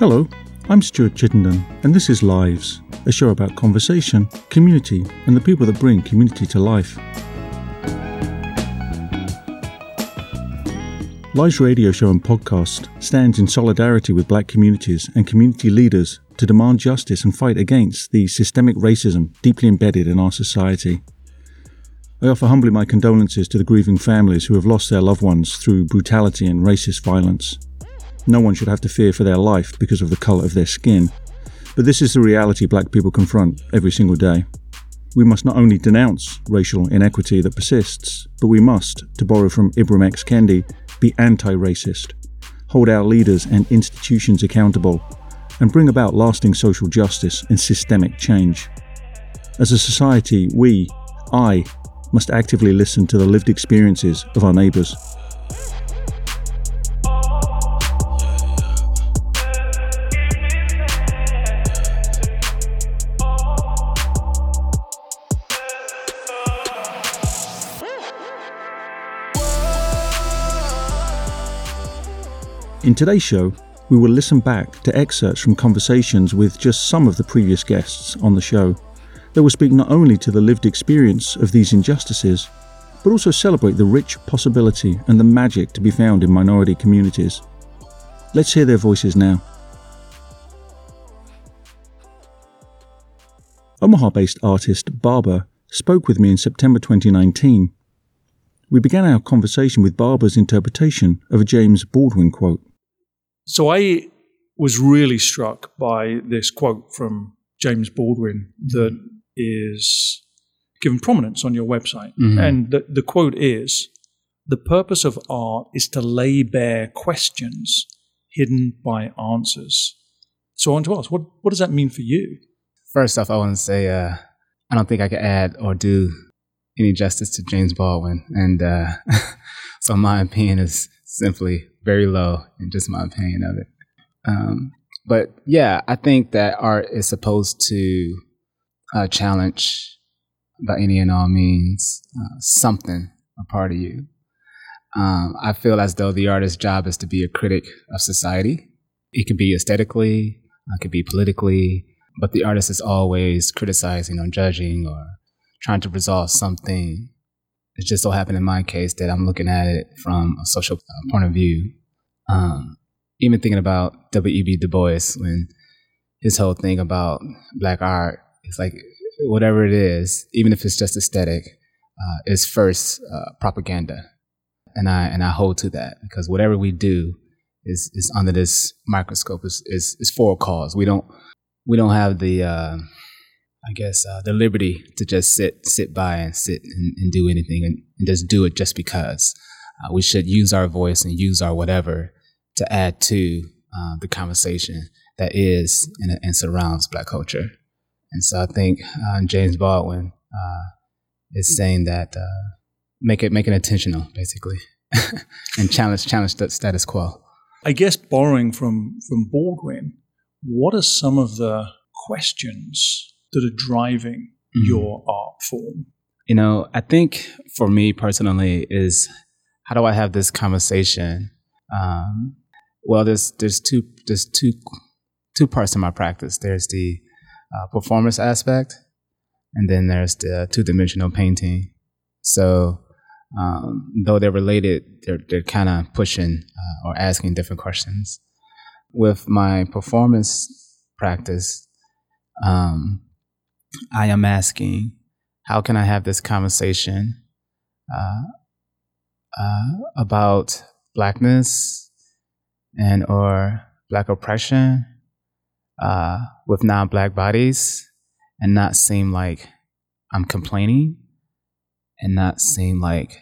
Hello, I'm Stuart Chittenden, and this is Lives, a show about conversation, community, and the people that bring community to life. Lives radio show and podcast stands in solidarity with black communities and community leaders to demand justice and fight against the systemic racism deeply embedded in our society. I offer humbly my condolences to the grieving families who have lost their loved ones through brutality and racist violence. No one should have to fear for their life because of the colour of their skin, but this is the reality black people confront every single day. We must not only denounce racial inequity that persists, but we must, to borrow from Ibram X. Kendi, be anti racist, hold our leaders and institutions accountable, and bring about lasting social justice and systemic change. As a society, we, I, must actively listen to the lived experiences of our neighbours. In today's show, we will listen back to excerpts from conversations with just some of the previous guests on the show that will speak not only to the lived experience of these injustices, but also celebrate the rich possibility and the magic to be found in minority communities. Let's hear their voices now. Omaha based artist Barber spoke with me in September 2019. We began our conversation with Barber's interpretation of a James Baldwin quote. So I was really struck by this quote from James Baldwin that is given prominence on your website. Mm-hmm. And the, the quote is The purpose of art is to lay bare questions hidden by answers. So I want to ask, what, what does that mean for you? First off, I want to say uh, I don't think I can add or do any justice to James Baldwin. And uh, so my opinion is simply very low in just my opinion of it. Um, but yeah, I think that art is supposed to uh, challenge by any and all means uh, something a part of you. Um, I feel as though the artist's job is to be a critic of society. It could be aesthetically, it could be politically, but the artist is always criticizing or judging or trying to resolve something it just so happened in my case that I'm looking at it from a social uh, point of view. Um, even thinking about W.E.B. Du Bois when his whole thing about black art is like whatever it is, even if it's just aesthetic, uh, is first uh, propaganda, and I and I hold to that because whatever we do is is under this microscope is is, is for a cause. We don't we don't have the uh, I guess, uh, the liberty to just sit sit by and sit and, and do anything and, and, just do it just because. Uh, we should use our voice and use our whatever to add to uh, the conversation that is and, and, surrounds Black culture. And so I think uh, James Baldwin uh, is saying that uh, make it make it intentional, basically, and challenge challenge the status quo. I guess borrowing from from Baldwin, what are some of the questions that are driving mm-hmm. your art form? You know, I think for me personally is how do I have this conversation? Um, well, there's there's two there's two two parts to my practice. There's the uh, performance aspect, and then there's the two dimensional painting. So, um, though they're related, they're they're kind of pushing uh, or asking different questions. With my performance practice, um, I am asking, how can I have this conversation uh, uh, about blackness and or black oppression uh, with non-black bodies, and not seem like I'm complaining, and not seem like,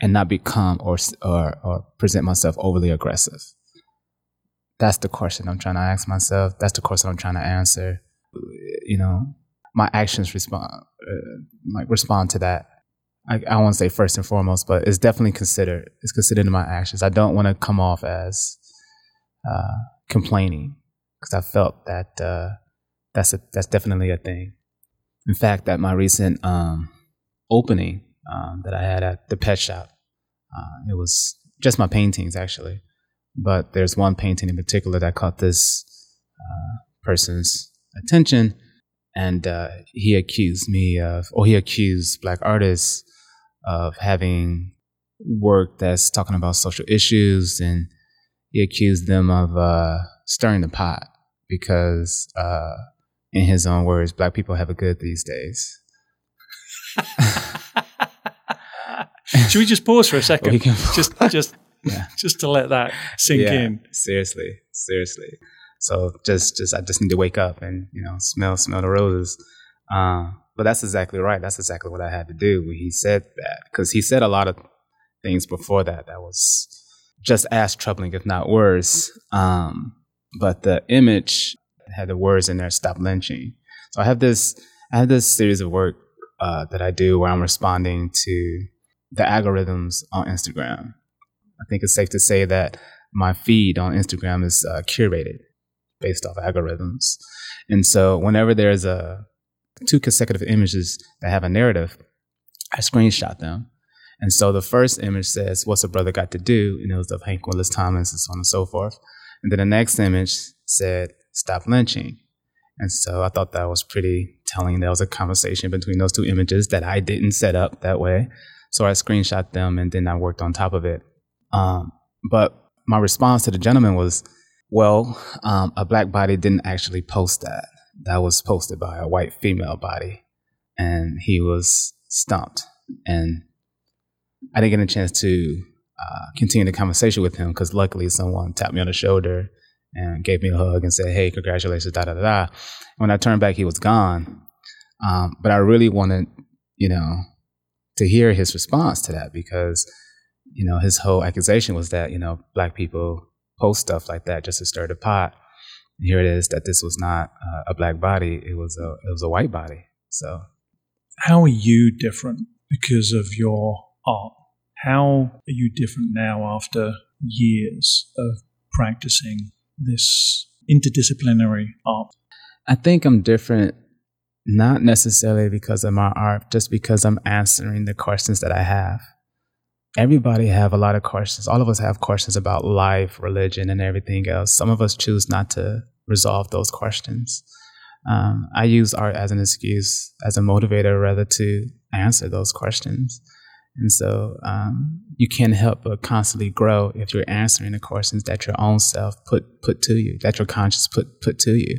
and not become or or or present myself overly aggressive. That's the question I'm trying to ask myself. That's the question I'm trying to answer you know, my actions respond uh, like respond to that. I, I won't say first and foremost, but it's definitely considered. It's considered in my actions. I don't want to come off as uh, complaining because I felt that uh, that's a, that's definitely a thing. In fact, at my recent um, opening um, that I had at the pet shop, uh, it was just my paintings actually, but there's one painting in particular that caught this uh, person's attention, and uh, he accused me of, or he accused black artists of having work that's talking about social issues, and he accused them of uh, stirring the pot because, uh, in his own words, black people have it good these days. Should we just pause for a second? just, just, yeah. just to let that sink yeah, in. Seriously, seriously. So just, just, I just need to wake up and you know smell, smell the roses. Um, but that's exactly right. That's exactly what I had to do. When he said that because he said a lot of things before that that was just as troubling, if not worse. Um, but the image had the words in there, "Stop lynching." So I have this, I have this series of work uh, that I do where I'm responding to the algorithms on Instagram. I think it's safe to say that my feed on Instagram is uh, curated based off algorithms. And so whenever there's a two consecutive images that have a narrative, I screenshot them. And so the first image says, What's a brother got to do? And it was of Hank Willis Thomas and so on and so forth. And then the next image said, Stop lynching. And so I thought that was pretty telling. There was a conversation between those two images that I didn't set up that way. So I screenshot them and then I worked on top of it. Um, but my response to the gentleman was, well, um, a black body didn't actually post that. That was posted by a white female body. And he was stumped. And I didn't get a chance to uh, continue the conversation with him because luckily someone tapped me on the shoulder and gave me a hug and said, "Hey, congratulations!" Da da da. When I turned back, he was gone. Um, but I really wanted, you know, to hear his response to that because, you know, his whole accusation was that you know black people post stuff like that just to stir the pot. And here it is that this was not uh, a black body; it was a it was a white body. So, how are you different because of your art? How are you different now after years of practicing this interdisciplinary art? I think I'm different, not necessarily because of my art, just because I'm answering the questions that I have. Everybody have a lot of questions. All of us have questions about life, religion, and everything else. Some of us choose not to resolve those questions. Um, I use art as an excuse, as a motivator, rather to answer those questions. And so um, you can't help but constantly grow if you're answering the questions that your own self put put to you, that your conscience put put to you.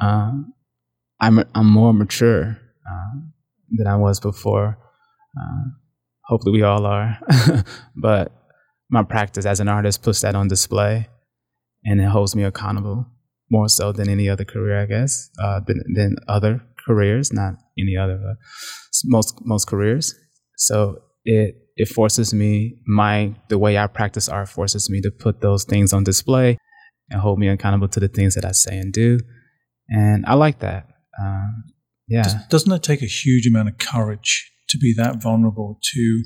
Um, I'm I'm more mature uh, than I was before. Uh, hopefully, we all are. but my practice as an artist puts that on display, and it holds me accountable more so than any other career, I guess, uh, than than other careers, not any other, but most most careers. So it it forces me my the way I practice art forces me to put those things on display and hold me accountable to the things that I say and do, and I like that. Um, yeah, doesn't it take a huge amount of courage to be that vulnerable to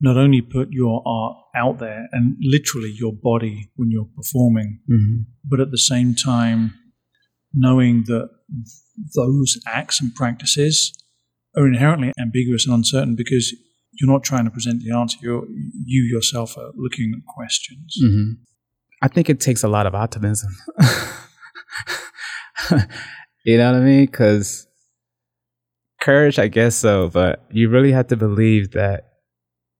not only put your art out there and literally your body when you're performing, mm-hmm. but at the same time knowing that those acts and practices are inherently ambiguous and uncertain because you're not trying to present the answer. You're, you yourself are looking at questions. Mm-hmm. I think it takes a lot of optimism. you know what I mean? Because courage, I guess so, but you really have to believe that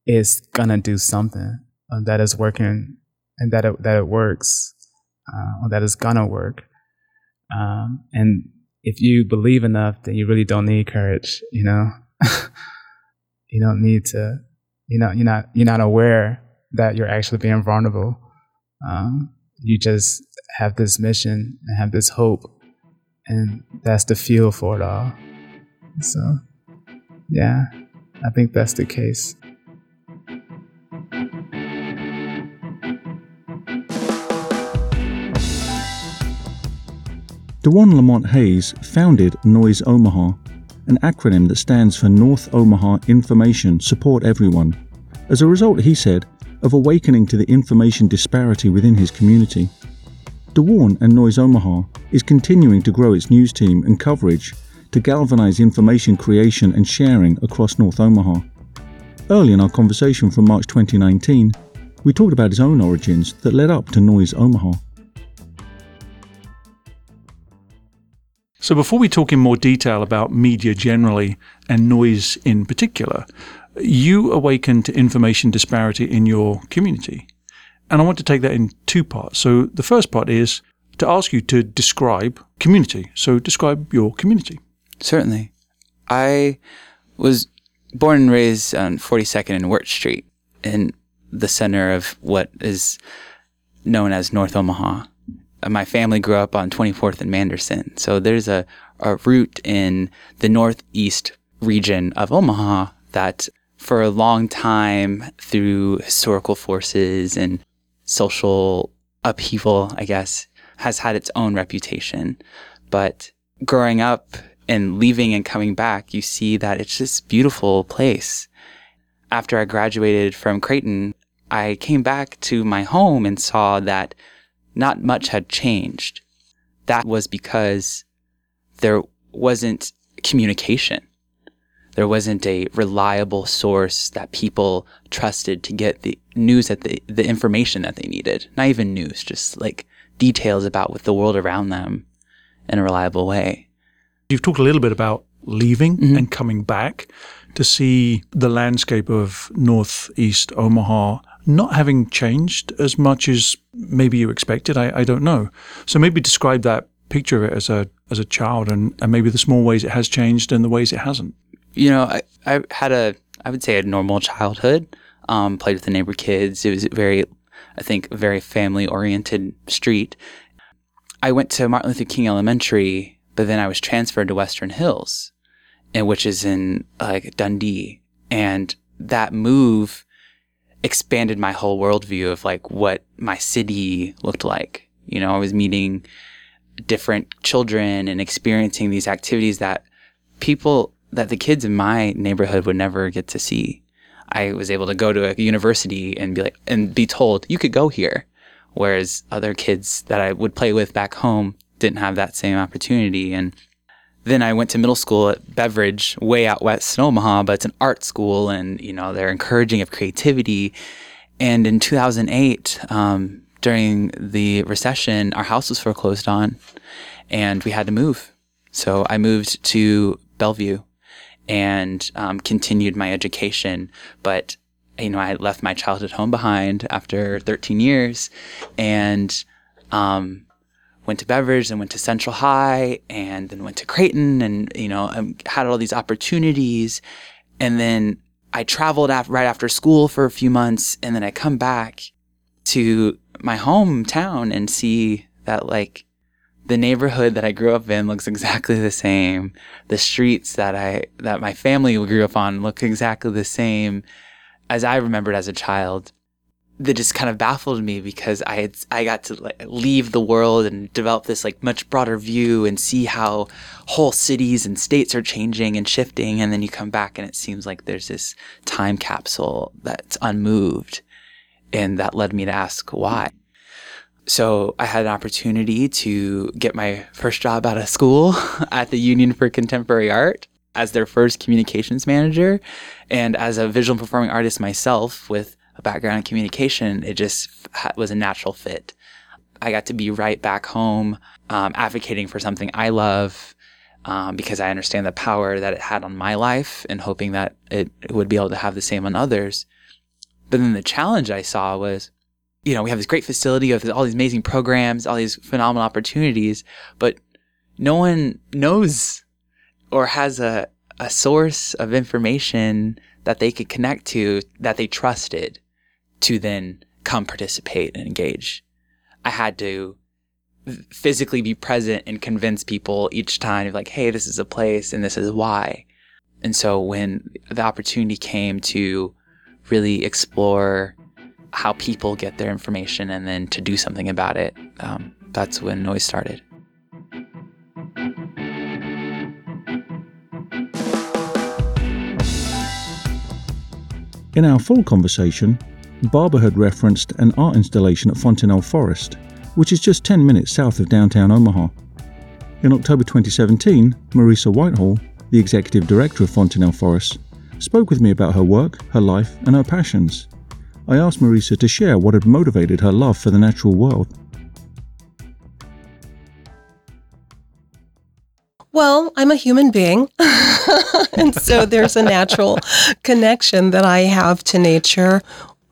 it's gonna do something uh, that is working and that it, that it works uh, or that it's gonna work. Um, and if you believe enough, then you really don't need courage, you know? you don't need to, you know, you're not, you're not aware that you're actually being vulnerable. Um, you just have this mission and have this hope, and that's the fuel for it all. So, yeah, I think that's the case. Dawaune Lamont Hayes founded Noise Omaha, an acronym that stands for North Omaha Information Support Everyone. As a result, he said, of awakening to the information disparity within his community. Dawaune and Noise Omaha is continuing to grow its news team and coverage to galvanize information creation and sharing across North Omaha. Early in our conversation from March 2019, we talked about his own origins that led up to Noise Omaha. So, before we talk in more detail about media generally and noise in particular, you awakened to information disparity in your community. And I want to take that in two parts. So, the first part is to ask you to describe community. So, describe your community. Certainly. I was born and raised on 42nd and Wirt Street in the center of what is known as North Omaha. Uh, my family grew up on 24th and Manderson. So there's a, a route in the northeast region of Omaha that for a long time through historical forces and social upheaval, I guess, has had its own reputation. But growing up and leaving and coming back, you see that it's this beautiful place. After I graduated from Creighton, I came back to my home and saw that not much had changed. That was because there wasn't communication. There wasn't a reliable source that people trusted to get the news that the, the information that they needed. Not even news, just like details about what the world around them in a reliable way. You've talked a little bit about leaving mm-hmm. and coming back to see the landscape of northeast Omaha not having changed as much as maybe you expected. I, I don't know. So maybe describe that picture of it as a as a child and, and maybe the small ways it has changed and the ways it hasn't. You know, I, I had a I would say a normal childhood. Um, played with the neighbor kids. It was a very I think very family oriented street. I went to Martin Luther King Elementary, but then I was transferred to Western Hills, and which is in like Dundee. And that move expanded my whole worldview of like what my city looked like. You know, I was meeting different children and experiencing these activities that people, that the kids in my neighborhood would never get to see. I was able to go to a university and be like, and be told you could go here. Whereas other kids that I would play with back home didn't have that same opportunity. And then I went to middle school at Beveridge, way out west in Omaha, but it's an art school and, you know, they're encouraging of creativity. And in 2008, um, during the recession, our house was foreclosed on and we had to move. So I moved to Bellevue and um, continued my education. But, you know, I left my childhood home behind after 13 years and, um, went to Beveridge and went to Central High and then went to Creighton and, you know, um, had all these opportunities. And then I traveled af- right after school for a few months and then I come back to my hometown and see that like the neighborhood that I grew up in looks exactly the same. The streets that I, that my family grew up on look exactly the same as I remembered as a child that just kind of baffled me because I had I got to like leave the world and develop this like much broader view and see how whole cities and states are changing and shifting and then you come back and it seems like there's this time capsule that's unmoved and that led me to ask why. So I had an opportunity to get my first job out of school at the Union for Contemporary Art as their first communications manager and as a visual performing artist myself with background in communication, it just was a natural fit. I got to be right back home, um, advocating for something I love um, because I understand the power that it had on my life and hoping that it, would be able to have the same on others. But then the challenge I saw was, you know, we have this great facility with all these amazing programs, all these phenomenal opportunities, but no one knows or has a, a source of information that they could connect to that they trusted to then come participate and engage. I had to physically be present and convince people each time like, hey, this is a place and this is why. And so when the opportunity came to really explore how people get their information and then to do something about it, um, that's when Noise started. In our full conversation, Barbara had referenced an art installation at Fontenelle Forest, which is just 10 minutes south of downtown Omaha. In October 2017, Marisa Whitehall, the executive director of Fontenelle Forest, spoke with me about her work, her life, and her passions. I asked Marisa to share what had motivated her love for the natural world. Well, I'm a human being. and so there's a natural connection that I have to nature.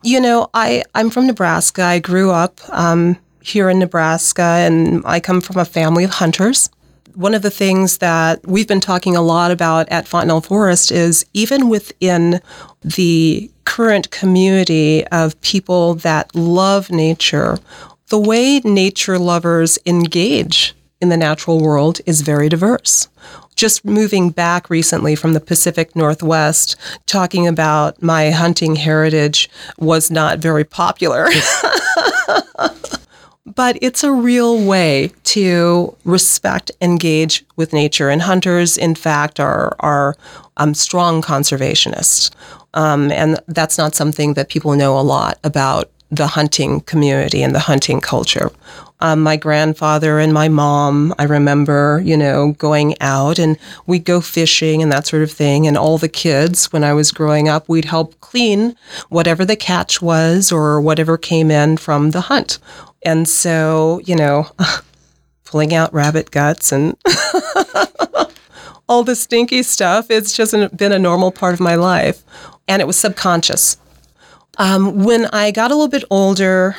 You know, I, I'm from Nebraska. I grew up um, here in Nebraska, and I come from a family of hunters. One of the things that we've been talking a lot about at Fontenelle Forest is even within the current community of people that love nature, the way nature lovers engage in the natural world is very diverse. Just moving back recently from the Pacific Northwest, talking about my hunting heritage was not very popular. but it's a real way to respect, engage with nature. And hunters, in fact, are are um, strong conservationists, um, and that's not something that people know a lot about the hunting community and the hunting culture. Um, my grandfather and my mom, I remember, you know, going out and we'd go fishing and that sort of thing. And all the kids, when I was growing up, we'd help clean whatever the catch was or whatever came in from the hunt. And so, you know, pulling out rabbit guts and all the stinky stuff, it's just been a normal part of my life. And it was subconscious. Um, when I got a little bit older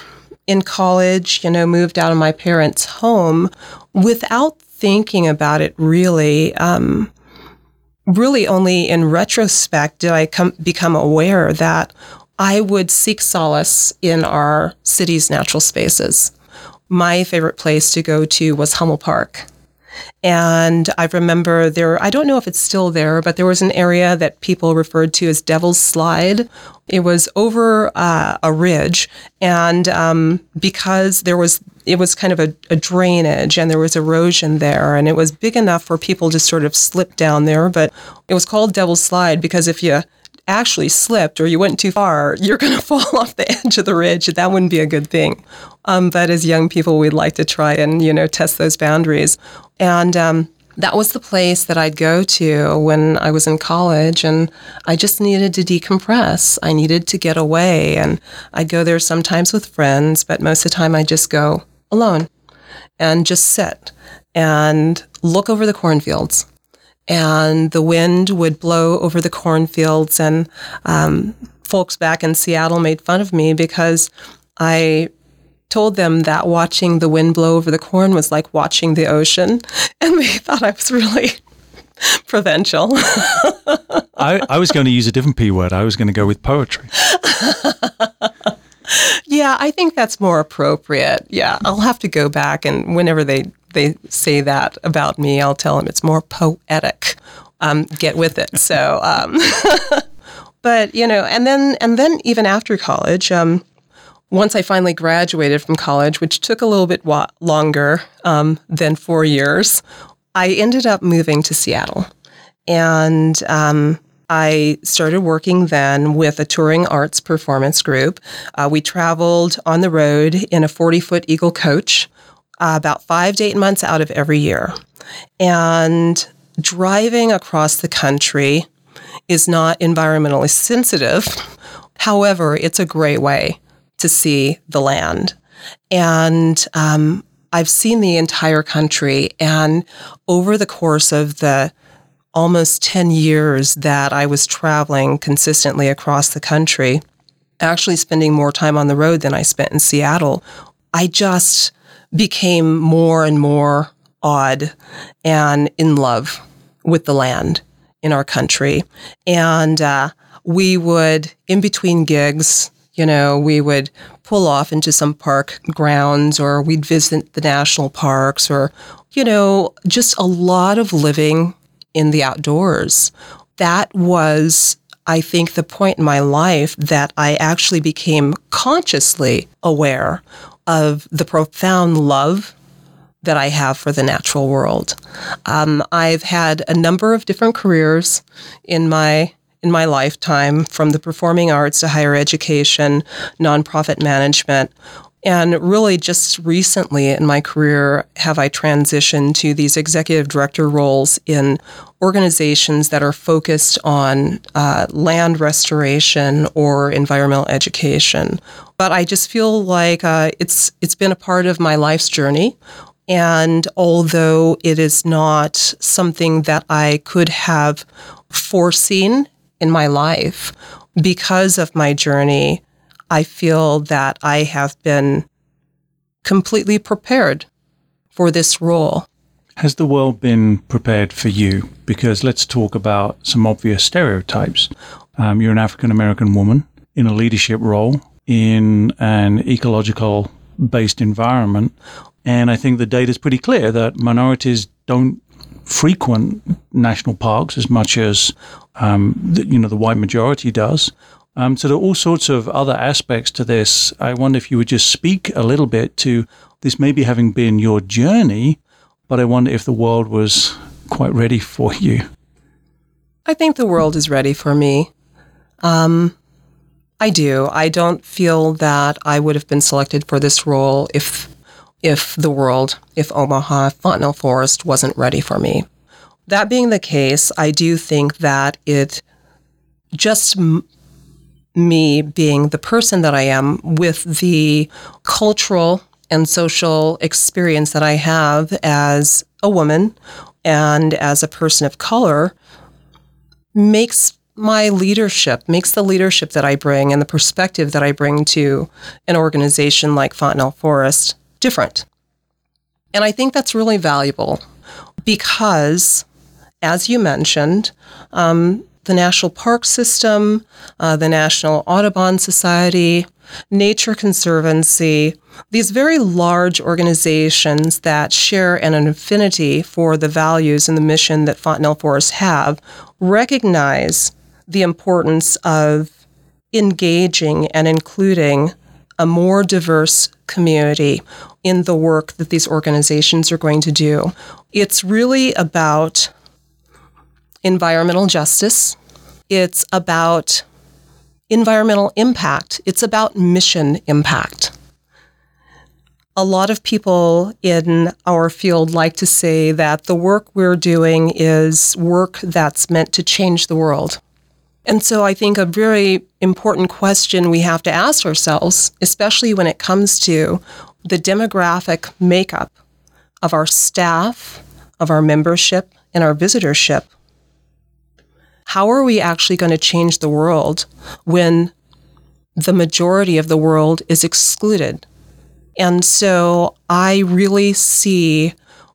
in college, you know, moved out of my parents' home without thinking about it really, um, really only in retrospect did I come, become aware that I would seek solace in our city's natural spaces. My favorite place to go to was Hummel Park. And I remember there, I don't know if it's still there, but there was an area that people referred to as Devil's Slide. It was over uh, a ridge. And um, because there was, it was kind of a, a drainage and there was erosion there, and it was big enough for people to sort of slip down there. But it was called Devil's Slide because if you actually slipped or you went too far, you're going to fall off the edge of the ridge. That wouldn't be a good thing. Um, but as young people, we'd like to try and, you know, test those boundaries. And um, that was the place that I'd go to when I was in college. And I just needed to decompress. I needed to get away. And I'd go there sometimes with friends, but most of the time I just go alone and just sit and look over the cornfields and the wind would blow over the cornfields. And um, folks back in Seattle made fun of me because I told them that watching the wind blow over the corn was like watching the ocean, and they thought I was really provincial. I, I was going to use a different P word. I was going to go with poetry. yeah, I think that's more appropriate. Yeah, I'll have to go back and whenever they they say that about me, I'll tell them it's more poetic. Um, get with it. So, um, but you know, and then and then even after college, um, once I finally graduated from college, which took a little bit wa- longer um, than four years, I ended up moving to Seattle, and um, I started working then with a touring arts performance group. Uh, we traveled on the road in a 40 foot Eagle coach uh, about five to eight months out of every year. And driving across the country is not environmentally sensitive. However, it's a great way to see the land. And um, I've seen the entire country. And over the course of the almost 10 years that I was traveling consistently across the country, actually spending more time on the road than I spent in Seattle, I just became more and more awed and in love with the land in our country. And uh, we would, in between gigs, you know, we would pull off into some park grounds or we'd visit the national parks or, you know, just a lot of living in the outdoors. That was, I think, the point in my life that I actually became consciously aware of the profound love that I have for the natural world. Um, I've had a number of different careers in my in my lifetime, from the performing arts to higher education, nonprofit management. And really, just recently in my career, have I transitioned to these executive director roles in organizations that are focused on uh, land restoration or environmental education. But I just feel like uh, it's it's been a part of my life's journey. And although it is not something that I could have foreseen in my life, because of my journey, I feel that I have been completely prepared for this role. Has the world been prepared for you? Because let's talk about some obvious stereotypes. Um, you're an African American woman in a leadership role in an ecological based environment. And I think the data is pretty clear that minorities don't frequent national parks as much as um, the, you know the white majority does. Um, so there are all sorts of other aspects to this. I wonder if you would just speak a little bit to this, maybe having been your journey, but I wonder if the world was quite ready for you. I think the world is ready for me. Um, I do. I don't feel that I would have been selected for this role if if the world, if Omaha Fontenelle Forest wasn't ready for me. That being the case, I do think that it just me being the person that I am with the cultural and social experience that I have as a woman and as a person of color makes my leadership, makes the leadership that I bring and the perspective that I bring to an organization like Fontenelle Forest different. And I think that's really valuable because, as you mentioned, um, the National Park System, uh, the National Audubon Society, Nature Conservancy, these very large organizations that share an affinity for the values and the mission that Fontenelle Forests have recognize the importance of engaging and including a more diverse community in the work that these organizations are going to do. It's really about environmental justice, it's about environmental impact, it's about mission impact. A lot of people in our field like to say that the work we're doing is work that's meant to change the world. And so I think a very important question we have to ask ourselves, especially when it comes to the demographic makeup of our staff, of our membership, and our visitorship. How are we actually going to change the world when the majority of the world is excluded? And so I really see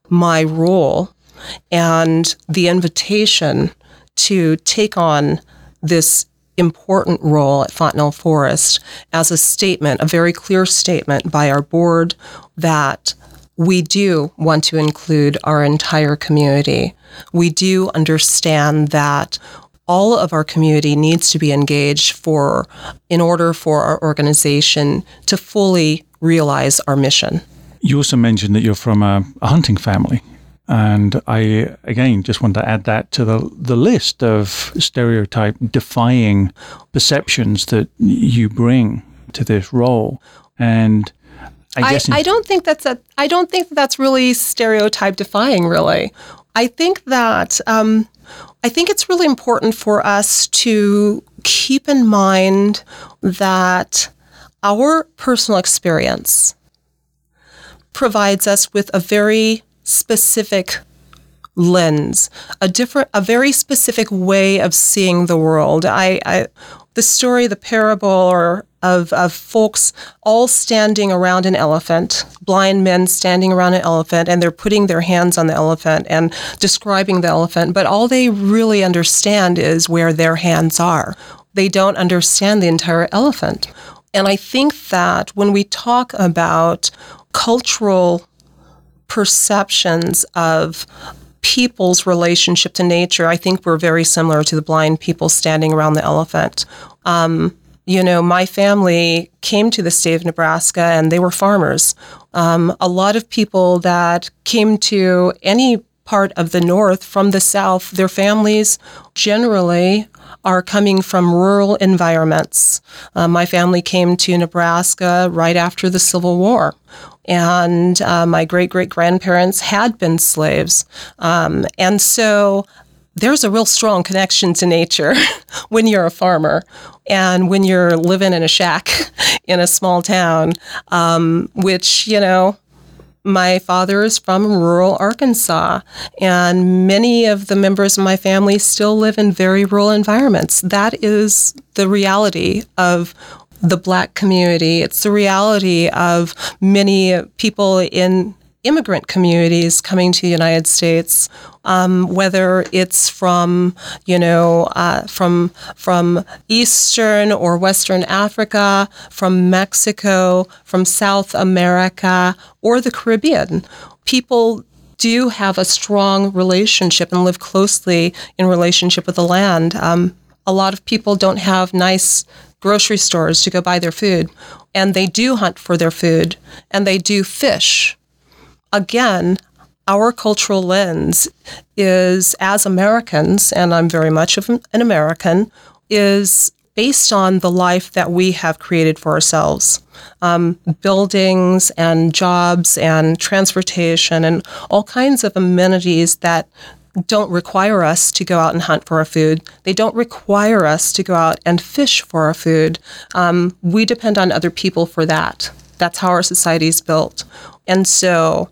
my role and the invitation to take on this important role at Fontenelle Forest as a statement, a very clear statement by our board that we do want to include our entire community. We do understand that all of our community needs to be engaged for in order for our organization to fully realize our mission. You also mentioned that you're from a, a hunting family. And I, again, just want to add that to the, the list of stereotype defying perceptions that you bring to this role. And I, I, guess I don't think that's a, I don't think that's really stereotype defying, really. I think that um, I think it's really important for us to keep in mind that our personal experience provides us with a very specific lens, a different, a very specific way of seeing the world. I, I the story, the parable, or of, of folks all standing around an elephant, blind men standing around an elephant, and they're putting their hands on the elephant and describing the elephant, but all they really understand is where their hands are. They don't understand the entire elephant. And I think that when we talk about cultural perceptions of people's relationship to nature, I think we're very similar to the blind people standing around the elephant. Um, you know, my family came to the state of Nebraska and they were farmers. Um, a lot of people that came to any part of the North from the South, their families generally are coming from rural environments. Uh, my family came to Nebraska right after the Civil War. And uh, my great great grandparents had been slaves. Um, and so there's a real strong connection to nature when you're a farmer and when you're living in a shack in a small town, um, which, you know, my father is from rural Arkansas, and many of the members of my family still live in very rural environments. That is the reality of the black community. It's the reality of many people in immigrant communities coming to the United States, um, whether it's from you know uh, from from Eastern or Western Africa, from Mexico, from South America, or the Caribbean, people do have a strong relationship and live closely in relationship with the land. Um, a lot of people don't have nice grocery stores to go buy their food, and they do hunt for their food, and they do fish again, our cultural lens is as Americans, and I'm very much of an American, is based on the life that we have created for ourselves. Um, buildings and jobs and transportation and all kinds of amenities that don't require us to go out and hunt for our food. They don't require us to go out and fish for our food. Um, we depend on other people for that. That's how our society is built. And so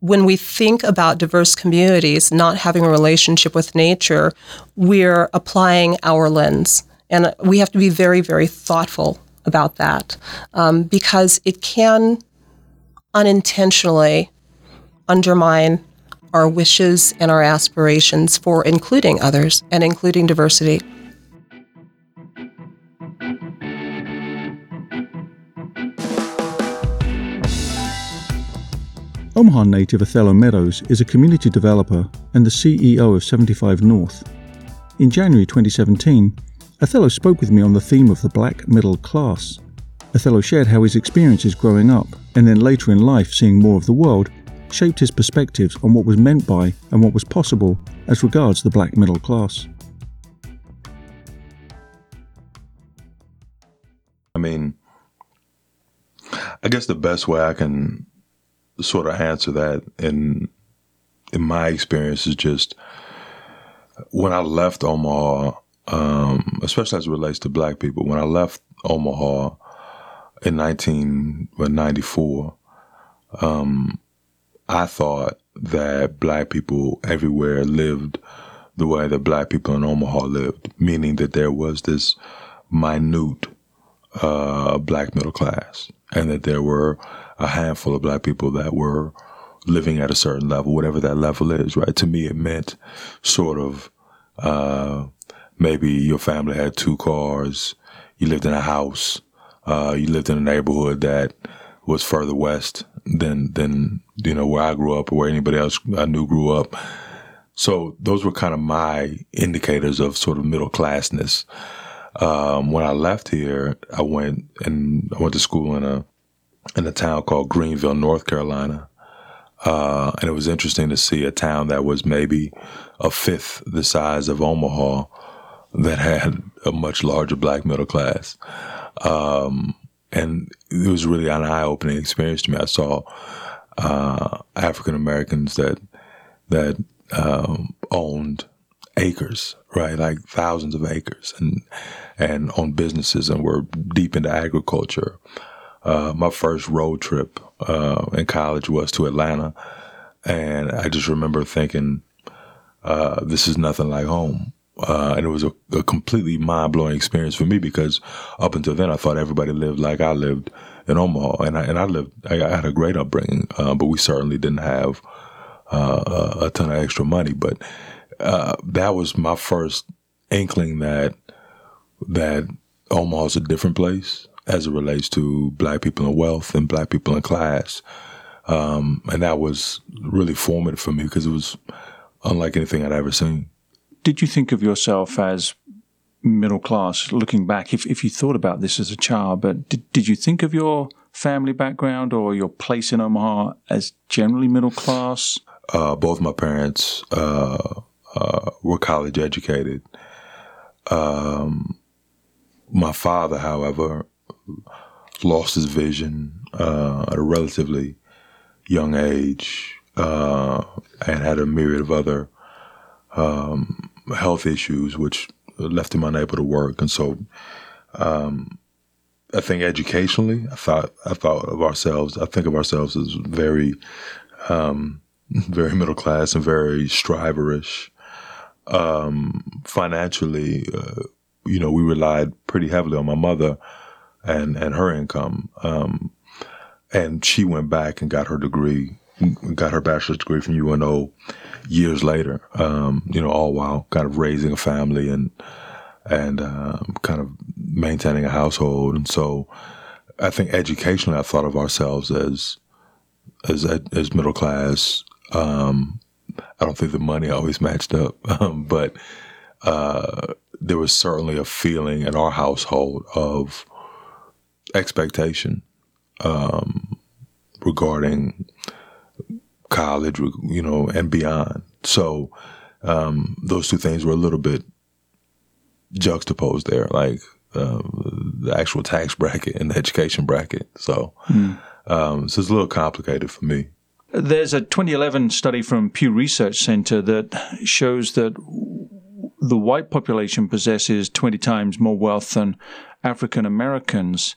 when we think about diverse communities not having a relationship with nature, we're applying our lens. And we have to be very, very thoughtful about that um, because it can unintentionally undermine our wishes and our aspirations for including others and including diversity. Omaha native Othello Meadows is a community developer and the CEO of 75 North. In January 2017, Othello spoke with me on the theme of the black middle class. Othello shared how his experiences growing up and then later in life seeing more of the world shaped his perspectives on what was meant by and what was possible as regards the black middle class. I mean, I guess the best way I can sort of answer that in in my experience is just when I left Omaha, um, especially as it relates to black people, when I left Omaha in 1994, um, I thought that black people everywhere lived the way that black people in Omaha lived, meaning that there was this minute uh, black middle class and that there were a handful of black people that were living at a certain level, whatever that level is, right? To me, it meant sort of uh, maybe your family had two cars, you lived in a house, uh, you lived in a neighborhood that was further west than than you know where I grew up or where anybody else I knew grew up. So those were kind of my indicators of sort of middle classness. Um, when I left here, I went and I went to school in a in a town called Greenville, North Carolina. Uh, and it was interesting to see a town that was maybe a fifth the size of Omaha that had a much larger black middle class. Um, and it was really an eye opening experience to me. I saw uh, African Americans that that um, owned acres, right, like thousands of acres, and and owned businesses and were deep into agriculture uh, my first road trip uh, in college was to Atlanta, and I just remember thinking, uh, "This is nothing like home." Uh, and it was a, a completely mind blowing experience for me because up until then I thought everybody lived like I lived in Omaha, and I and I lived. I, I had a great upbringing, uh, but we certainly didn't have a ton of extra money. But that was my first inkling that that Omaha is a different place as it relates to black people in wealth and black people in class. Um, and that was really formative for me because it was unlike anything I'd ever seen. Did you think of yourself as middle class looking back? If, if you thought about this as a child, but did, did you think of your family background or your place in Omaha as generally middle class? Uh, both my parents uh, uh, were college educated. Um, my father, however, lost his vision uh, at a relatively young age uh, and had a myriad of other um, health issues, which left him unable to work. And so, um, I think educationally, I thought I thought of ourselves. I think of ourselves as very, um, very middle class and very striverish. Um, financially, uh, you know, we relied pretty heavily on my mother and and her income. Um, and she went back and got her degree, got her bachelor's degree from UNO years later. Um, you know, all while kind of raising a family and and um, kind of maintaining a household. And so, I think educationally, I thought of ourselves as as as middle class. Um, I don't think the money always matched up, um, but uh, there was certainly a feeling in our household of expectation um, regarding college, you know, and beyond. So um, those two things were a little bit juxtaposed there, like uh, the actual tax bracket and the education bracket. So, mm. um, so it's a little complicated for me. There's a 2011 study from Pew Research Center that shows that the white population possesses 20 times more wealth than African Americans.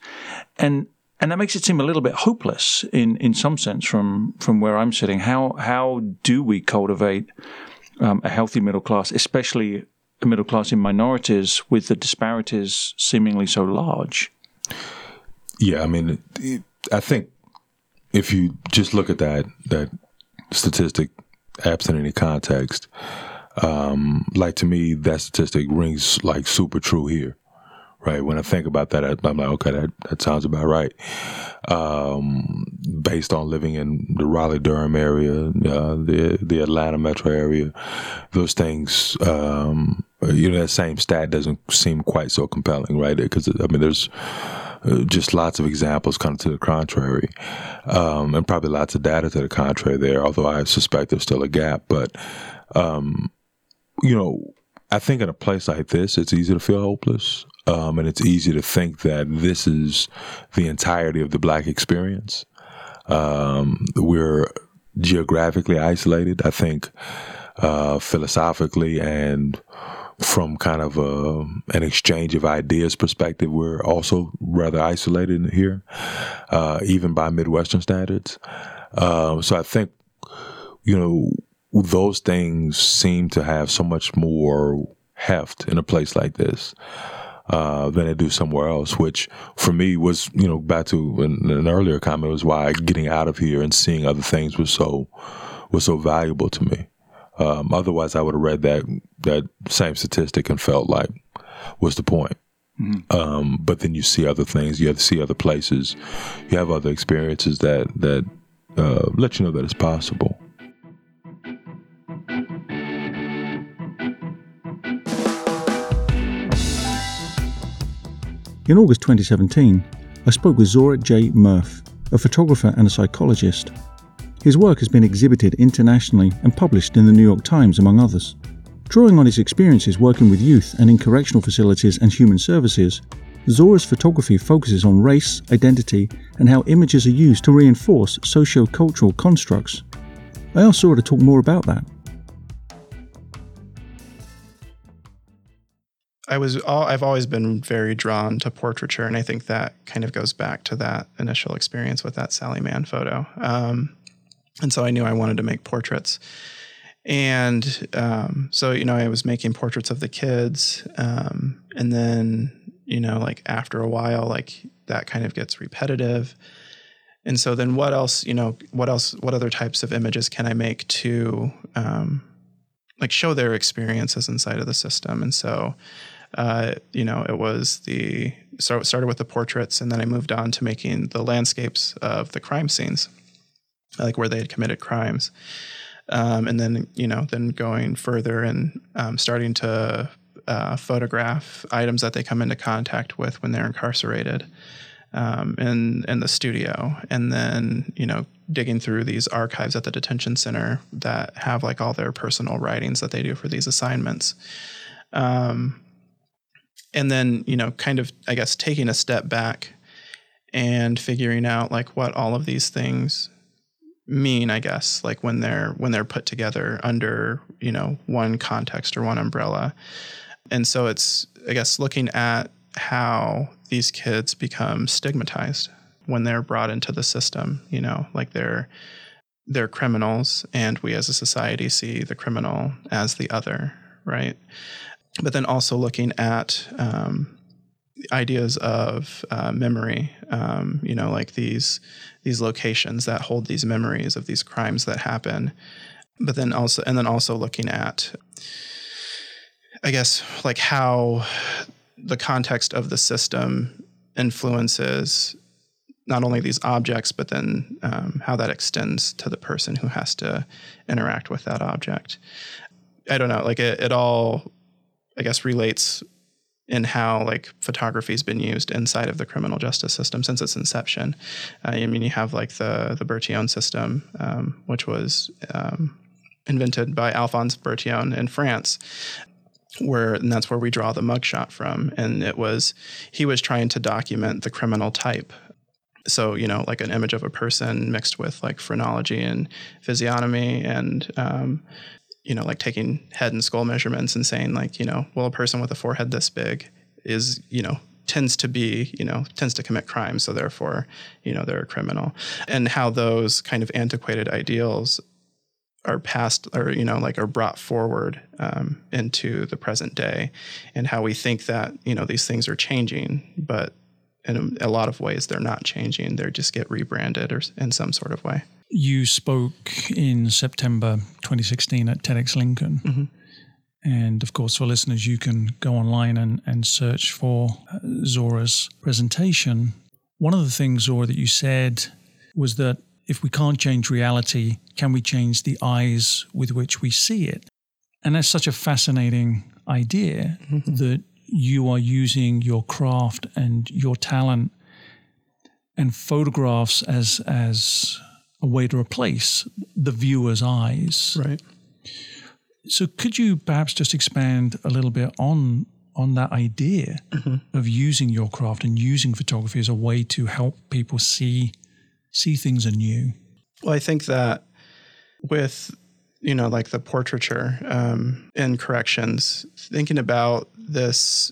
And and that makes it seem a little bit hopeless in, in some sense from, from where I'm sitting. How how do we cultivate um, a healthy middle class, especially a middle class in minorities, with the disparities seemingly so large? Yeah, I mean, I think if you just look at that that statistic, absent any context, um, like to me, that statistic rings like super true here right? When I think about that, I, am like, okay, that, that sounds about right. Um, based on living in the Raleigh Durham area, uh, the the Atlanta metro area, those things, um, you know, that same stat doesn't seem quite so compelling, right? Because I mean, there's uh, just lots of examples kind of to the contrary, um, and probably lots of data to the contrary there. Although I suspect there's still a gap, but um, you know, I think in a place like this, it's easy to feel hopeless. Um, and it's easy to think that this is the entirety of the black experience. Um, we're geographically isolated, I think, uh, philosophically and from kind of a, an exchange of ideas perspective, we're also rather isolated here, uh, even by Midwestern standards. Um, so I think, you know, those things seem to have so much more heft in a place like this uh, than they do somewhere else, which for me was, you know, back to an, an, earlier comment was why getting out of here and seeing other things was so was so valuable to me. Um, otherwise, I would have read that that same statistic and felt like, what's the point? Mm-hmm. Um, but then you see other things, you have to see other places, you have other experiences that that uh, let you know that it's possible. In August 2017, I spoke with Zora J. Murff, a photographer and a psychologist. His work has been exhibited internationally and published in the New York Times, among others. Drawing on his experiences working with youth and in correctional facilities and human services, Zora's photography focuses on race, identity, and how images are used to reinforce socio-cultural constructs. I asked Zora to talk more about that. I was all, I've always been very drawn to portraiture, and I think that kind of goes back to that initial experience with that Sally Mann photo. Um, and so I knew I wanted to make portraits, and um, so you know I was making portraits of the kids, um, and then you know like after a while, like that kind of gets repetitive. And so then what else, you know, what else, what other types of images can I make to um, like show their experiences inside of the system? And so uh, you know, it was the so it started with the portraits, and then I moved on to making the landscapes of the crime scenes, like where they had committed crimes, um, and then you know, then going further and um, starting to uh, photograph items that they come into contact with when they're incarcerated. Um, in in the studio, and then you know digging through these archives at the detention center that have like all their personal writings that they do for these assignments. Um, and then you know kind of i guess taking a step back and figuring out like what all of these things mean i guess like when they're when they're put together under you know one context or one umbrella. And so it's i guess looking at how these kids become stigmatized when they're brought into the system you know like they're they're criminals and we as a society see the criminal as the other right but then also looking at um, ideas of uh, memory. Um, you know, like these these locations that hold these memories of these crimes that happen. But then also, and then also looking at, I guess, like how the context of the system influences not only these objects, but then um, how that extends to the person who has to interact with that object. I don't know, like it, it all I guess relates in how like photography has been used inside of the criminal justice system since its inception. Uh, I mean, you have like the the Bertillon system, um, which was um, invented by Alphonse Bertillon in France. Where and that's where we draw the mugshot from, and it was he was trying to document the criminal type so you know like an image of a person mixed with like phrenology and physiognomy and um, you know, like taking head and skull measurements and saying like, you know, well, a person with a forehead this big is, you know, tends to be, you know, tends to commit crime, so therefore, you know, they're a criminal. And how those kind of antiquated ideals are passed or you know like are brought forward um, into the present day and how we think that you know these things are changing but in a, a lot of ways they're not changing they just get rebranded or in some sort of way you spoke in September 2016 at TEDx Lincoln. Mm-hmm. And of course, for listeners, you can go online and, and search for uh, Zora's presentation. One of the things, Zora, that you said was that if we can't change reality, can we change the eyes with which we see it? And that's such a fascinating idea mm-hmm. that you are using your craft and your talent and photographs as as a way to replace the viewer's eyes. Right. So could you perhaps just expand a little bit on on that idea mm-hmm. of using your craft and using photography as a way to help people see see things anew? Well, I think that with you know like the portraiture um, in corrections, thinking about this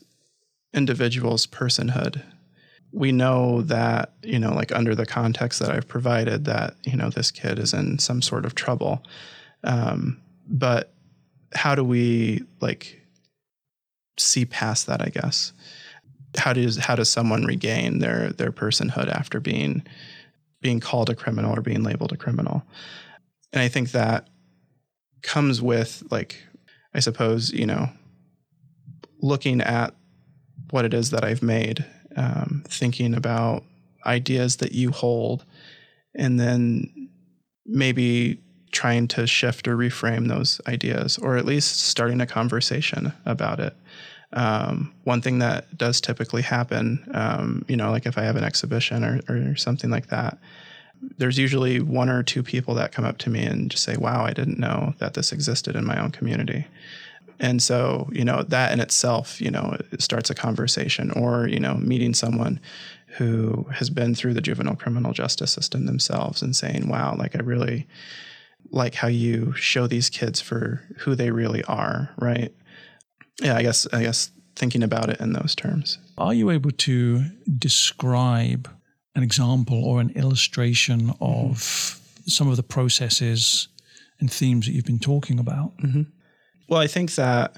individual's personhood we know that you know like under the context that i've provided that you know this kid is in some sort of trouble. Um, but how do we like see past that i guess? How does how does someone regain their their personhood after being being called a criminal or being labeled a criminal? And i think that comes with like i suppose you know looking at what it is that i've made um, thinking about ideas that you hold, and then maybe trying to shift or reframe those ideas, or at least starting a conversation about it. Um, one thing that does typically happen, um, you know, like if I have an exhibition or, or something like that, there's usually one or two people that come up to me and just say, Wow, I didn't know that this existed in my own community. And so, you know, that in itself, you know, it starts a conversation or, you know, meeting someone who has been through the juvenile criminal justice system themselves and saying, wow, like I really like how you show these kids for who they really are, right? Yeah, I guess, I guess thinking about it in those terms. Are you able to describe an example or an illustration of mm-hmm. some of the processes and themes that you've been talking about? Mm-hmm. Well, I think that,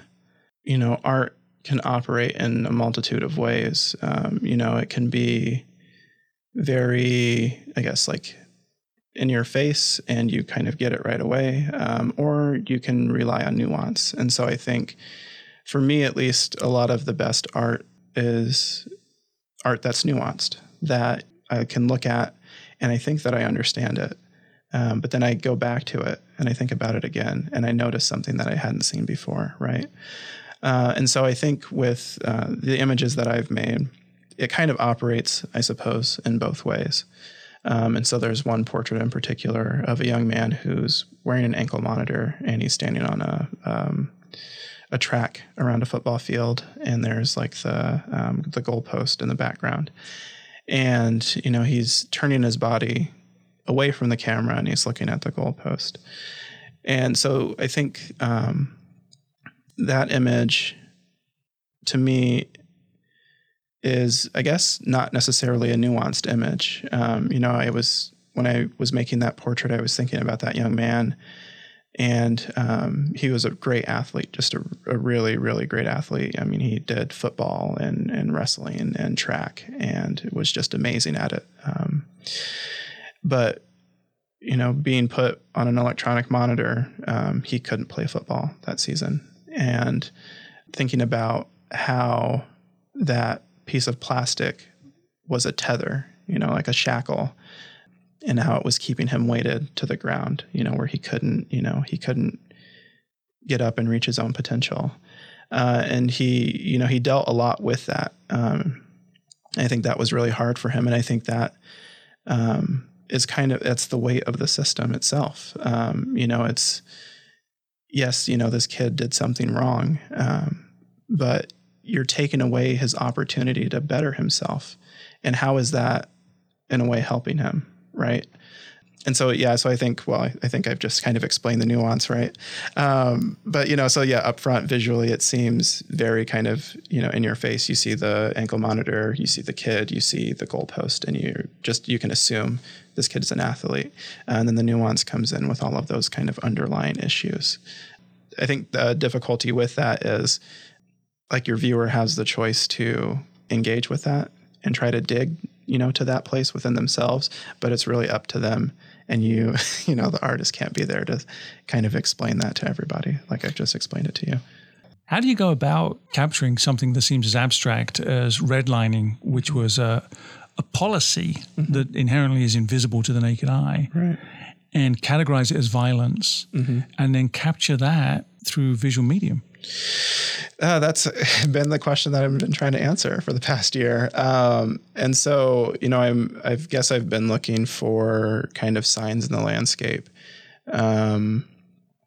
you know, art can operate in a multitude of ways. Um, you know, it can be very, I guess, like in your face and you kind of get it right away, um, or you can rely on nuance. And so I think for me, at least, a lot of the best art is art that's nuanced, that I can look at and I think that I understand it. Um, but then I go back to it and I think about it again and I notice something that I hadn't seen before, right? Uh, and so I think with uh, the images that I've made, it kind of operates, I suppose, in both ways. Um, and so there's one portrait in particular of a young man who's wearing an ankle monitor and he's standing on a, um, a track around a football field, and there's like the um, the goalpost in the background, and you know he's turning his body away from the camera and he's looking at the goalpost, and so I think um, that image to me is I guess not necessarily a nuanced image. Um, you know, I was when I was making that portrait, I was thinking about that young man and um, he was a great athlete, just a, a, really, really great athlete. I mean, he did football and, and wrestling and track, and was just amazing at it. But you know, being put on an electronic monitor, um, he couldn't play football that season. And thinking about how that piece of plastic was a tether, you know, like a shackle and how it was keeping him weighted to the ground, you know, where he couldn't, you know, he couldn't get up and reach his own potential. Uh, and he, you know, he dealt a lot with that. Um, I think that was really hard for him. And I think that um, is kind of, that's the weight of the system itself. Um, you know, it's, yes, you know, this kid did something wrong, um, but you're taking away his opportunity to better himself. And how is that in a way helping him? right? And so yeah, so I think well, I, I think I've just kind of explained the nuance, right? Um, but you know, so yeah, up front visually, it seems very kind of you know in your face. You see the ankle monitor, you see the kid, you see the goalpost, and you just you can assume this kid is an athlete. And then the nuance comes in with all of those kind of underlying issues. I think the difficulty with that is like your viewer has the choice to engage with that and try to dig you know to that place within themselves but it's really up to them and you you know the artist can't be there to kind of explain that to everybody like i've just explained it to you how do you go about capturing something that seems as abstract as redlining which was a, a policy mm-hmm. that inherently is invisible to the naked eye right. and categorize it as violence mm-hmm. and then capture that through visual medium uh, that's been the question that I've been trying to answer for the past year. Um, and so, you know, I'm, I guess I've been looking for kind of signs in the landscape. Um,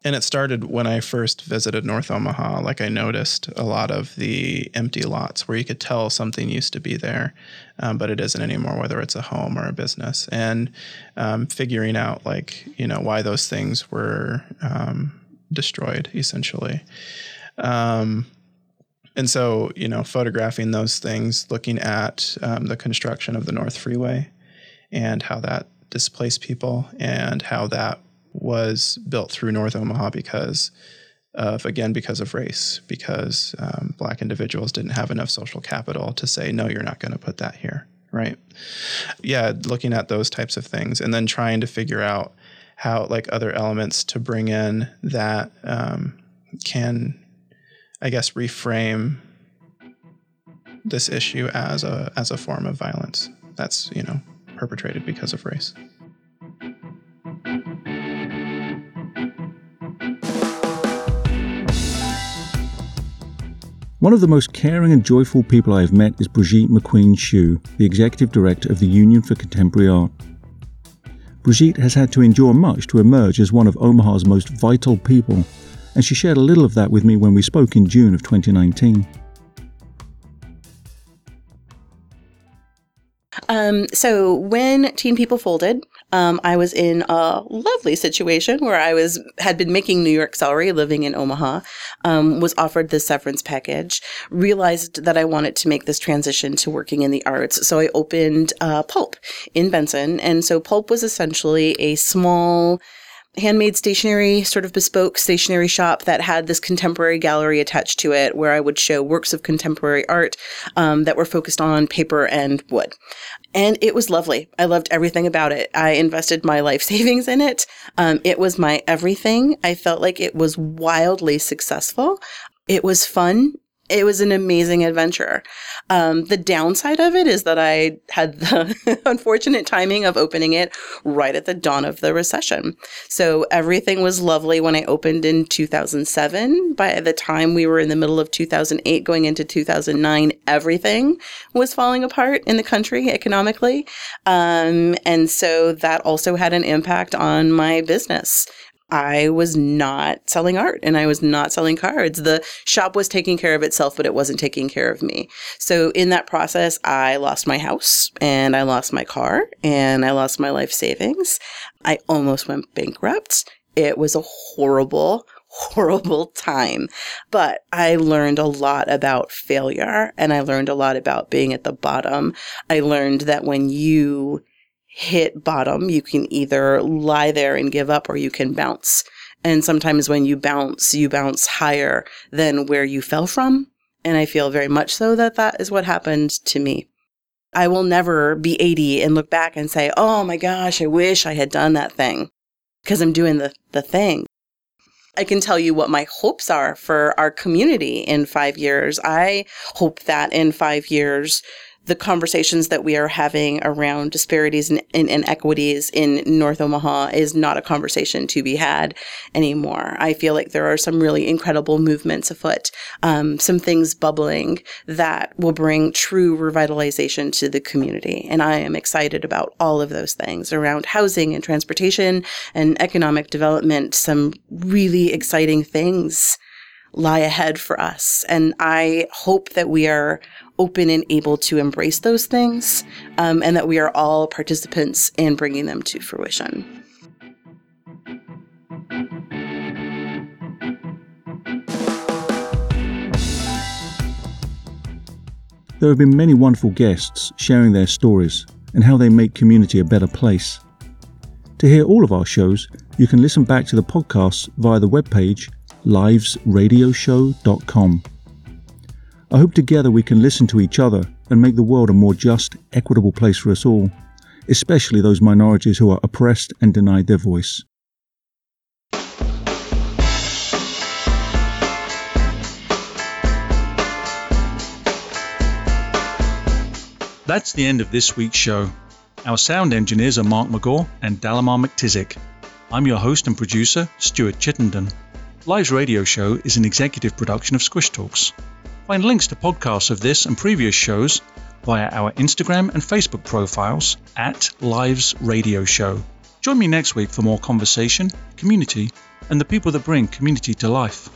and it started when I first visited North Omaha. Like I noticed a lot of the empty lots where you could tell something used to be there, um, but it isn't anymore, whether it's a home or a business. And um, figuring out like, you know, why those things were um, destroyed essentially. Um, and so, you know, photographing those things, looking at um, the construction of the North Freeway and how that displaced people and how that was built through North Omaha because of, again, because of race, because um, black individuals didn't have enough social capital to say, no, you're not going to put that here. Right. Yeah. Looking at those types of things and then trying to figure out how, like, other elements to bring in that um, can I guess, reframe this issue as a as a form of violence that's you know perpetrated because of race. One of the most caring and joyful people I have met is Brigitte McQueen Shew, the Executive Director of the Union for Contemporary Art. Brigitte has had to endure much to emerge as one of Omaha's most vital people and she shared a little of that with me when we spoke in June of 2019. Um, so when Teen People folded, um, I was in a lovely situation where I was had been making New York salary, living in Omaha, um, was offered this severance package, realized that I wanted to make this transition to working in the arts. So I opened uh, Pulp in Benson, and so Pulp was essentially a small handmade stationery, sort of bespoke stationery shop that had this contemporary gallery attached to it where I would show works of contemporary art um, that were focused on paper and wood. And it was lovely. I loved everything about it. I invested my life savings in it. Um, it was my everything. I felt like it was wildly successful. It was fun it was an amazing adventure. Um, the downside of it is that I had the unfortunate timing of opening it right at the dawn of the recession. So everything was lovely when I opened in 2007. By the time we were in the middle of 2008, going into 2009, everything was falling apart in the country economically. Um, and so that also had an impact on my business. I was not selling art and I was not selling cards. The shop was taking care of itself, but it wasn't taking care of me. So in that process, I lost my house and I lost my car and I lost my life savings. I almost went bankrupt. It was a horrible, horrible time. But I learned a lot about failure and I learned a lot about being at the bottom. I learned that when you hit bottom, you can either lie there and give up or you can bounce. And sometimes when you bounce, you bounce higher than where you fell from. And I feel very much so that that is what happened to me. I will never be 80 and look back and say, oh my gosh, I wish I had done that thing because I'm doing the, the thing. I can tell you what my hopes are for our community in five years. I hope that in five years, the conversations that we are having around disparities and, inequities in North Omaha is not a conversation to be had anymore. I feel like there are some really incredible movements afoot, um, some things bubbling that will bring true revitalization to the community. And I am excited about all of those things around housing and transportation and economic development, some really exciting things lie ahead for us. And I hope that we are open and able to embrace those things, um, and that we are all participants in bringing them to fruition. There have been many wonderful guests sharing their stories and how they make community a better place. To hear all of our shows, you can listen back to the podcasts via the webpage livesradioshow.com. I hope together we can listen to each other and make the world a more just, equitable place for us all, especially those minorities who are oppressed and denied their voice. That's the end of this week's show. Our sound engineers are Mark McGaw and Dalamar McTizick. I'm your host and producer, Stuart Chittenden. Live's radio show is an executive production of Squish Talks. Find links to podcasts of this and previous shows via our Instagram and Facebook profiles at Lives Radio Show. Join me next week for more conversation, community, and the people that bring community to life.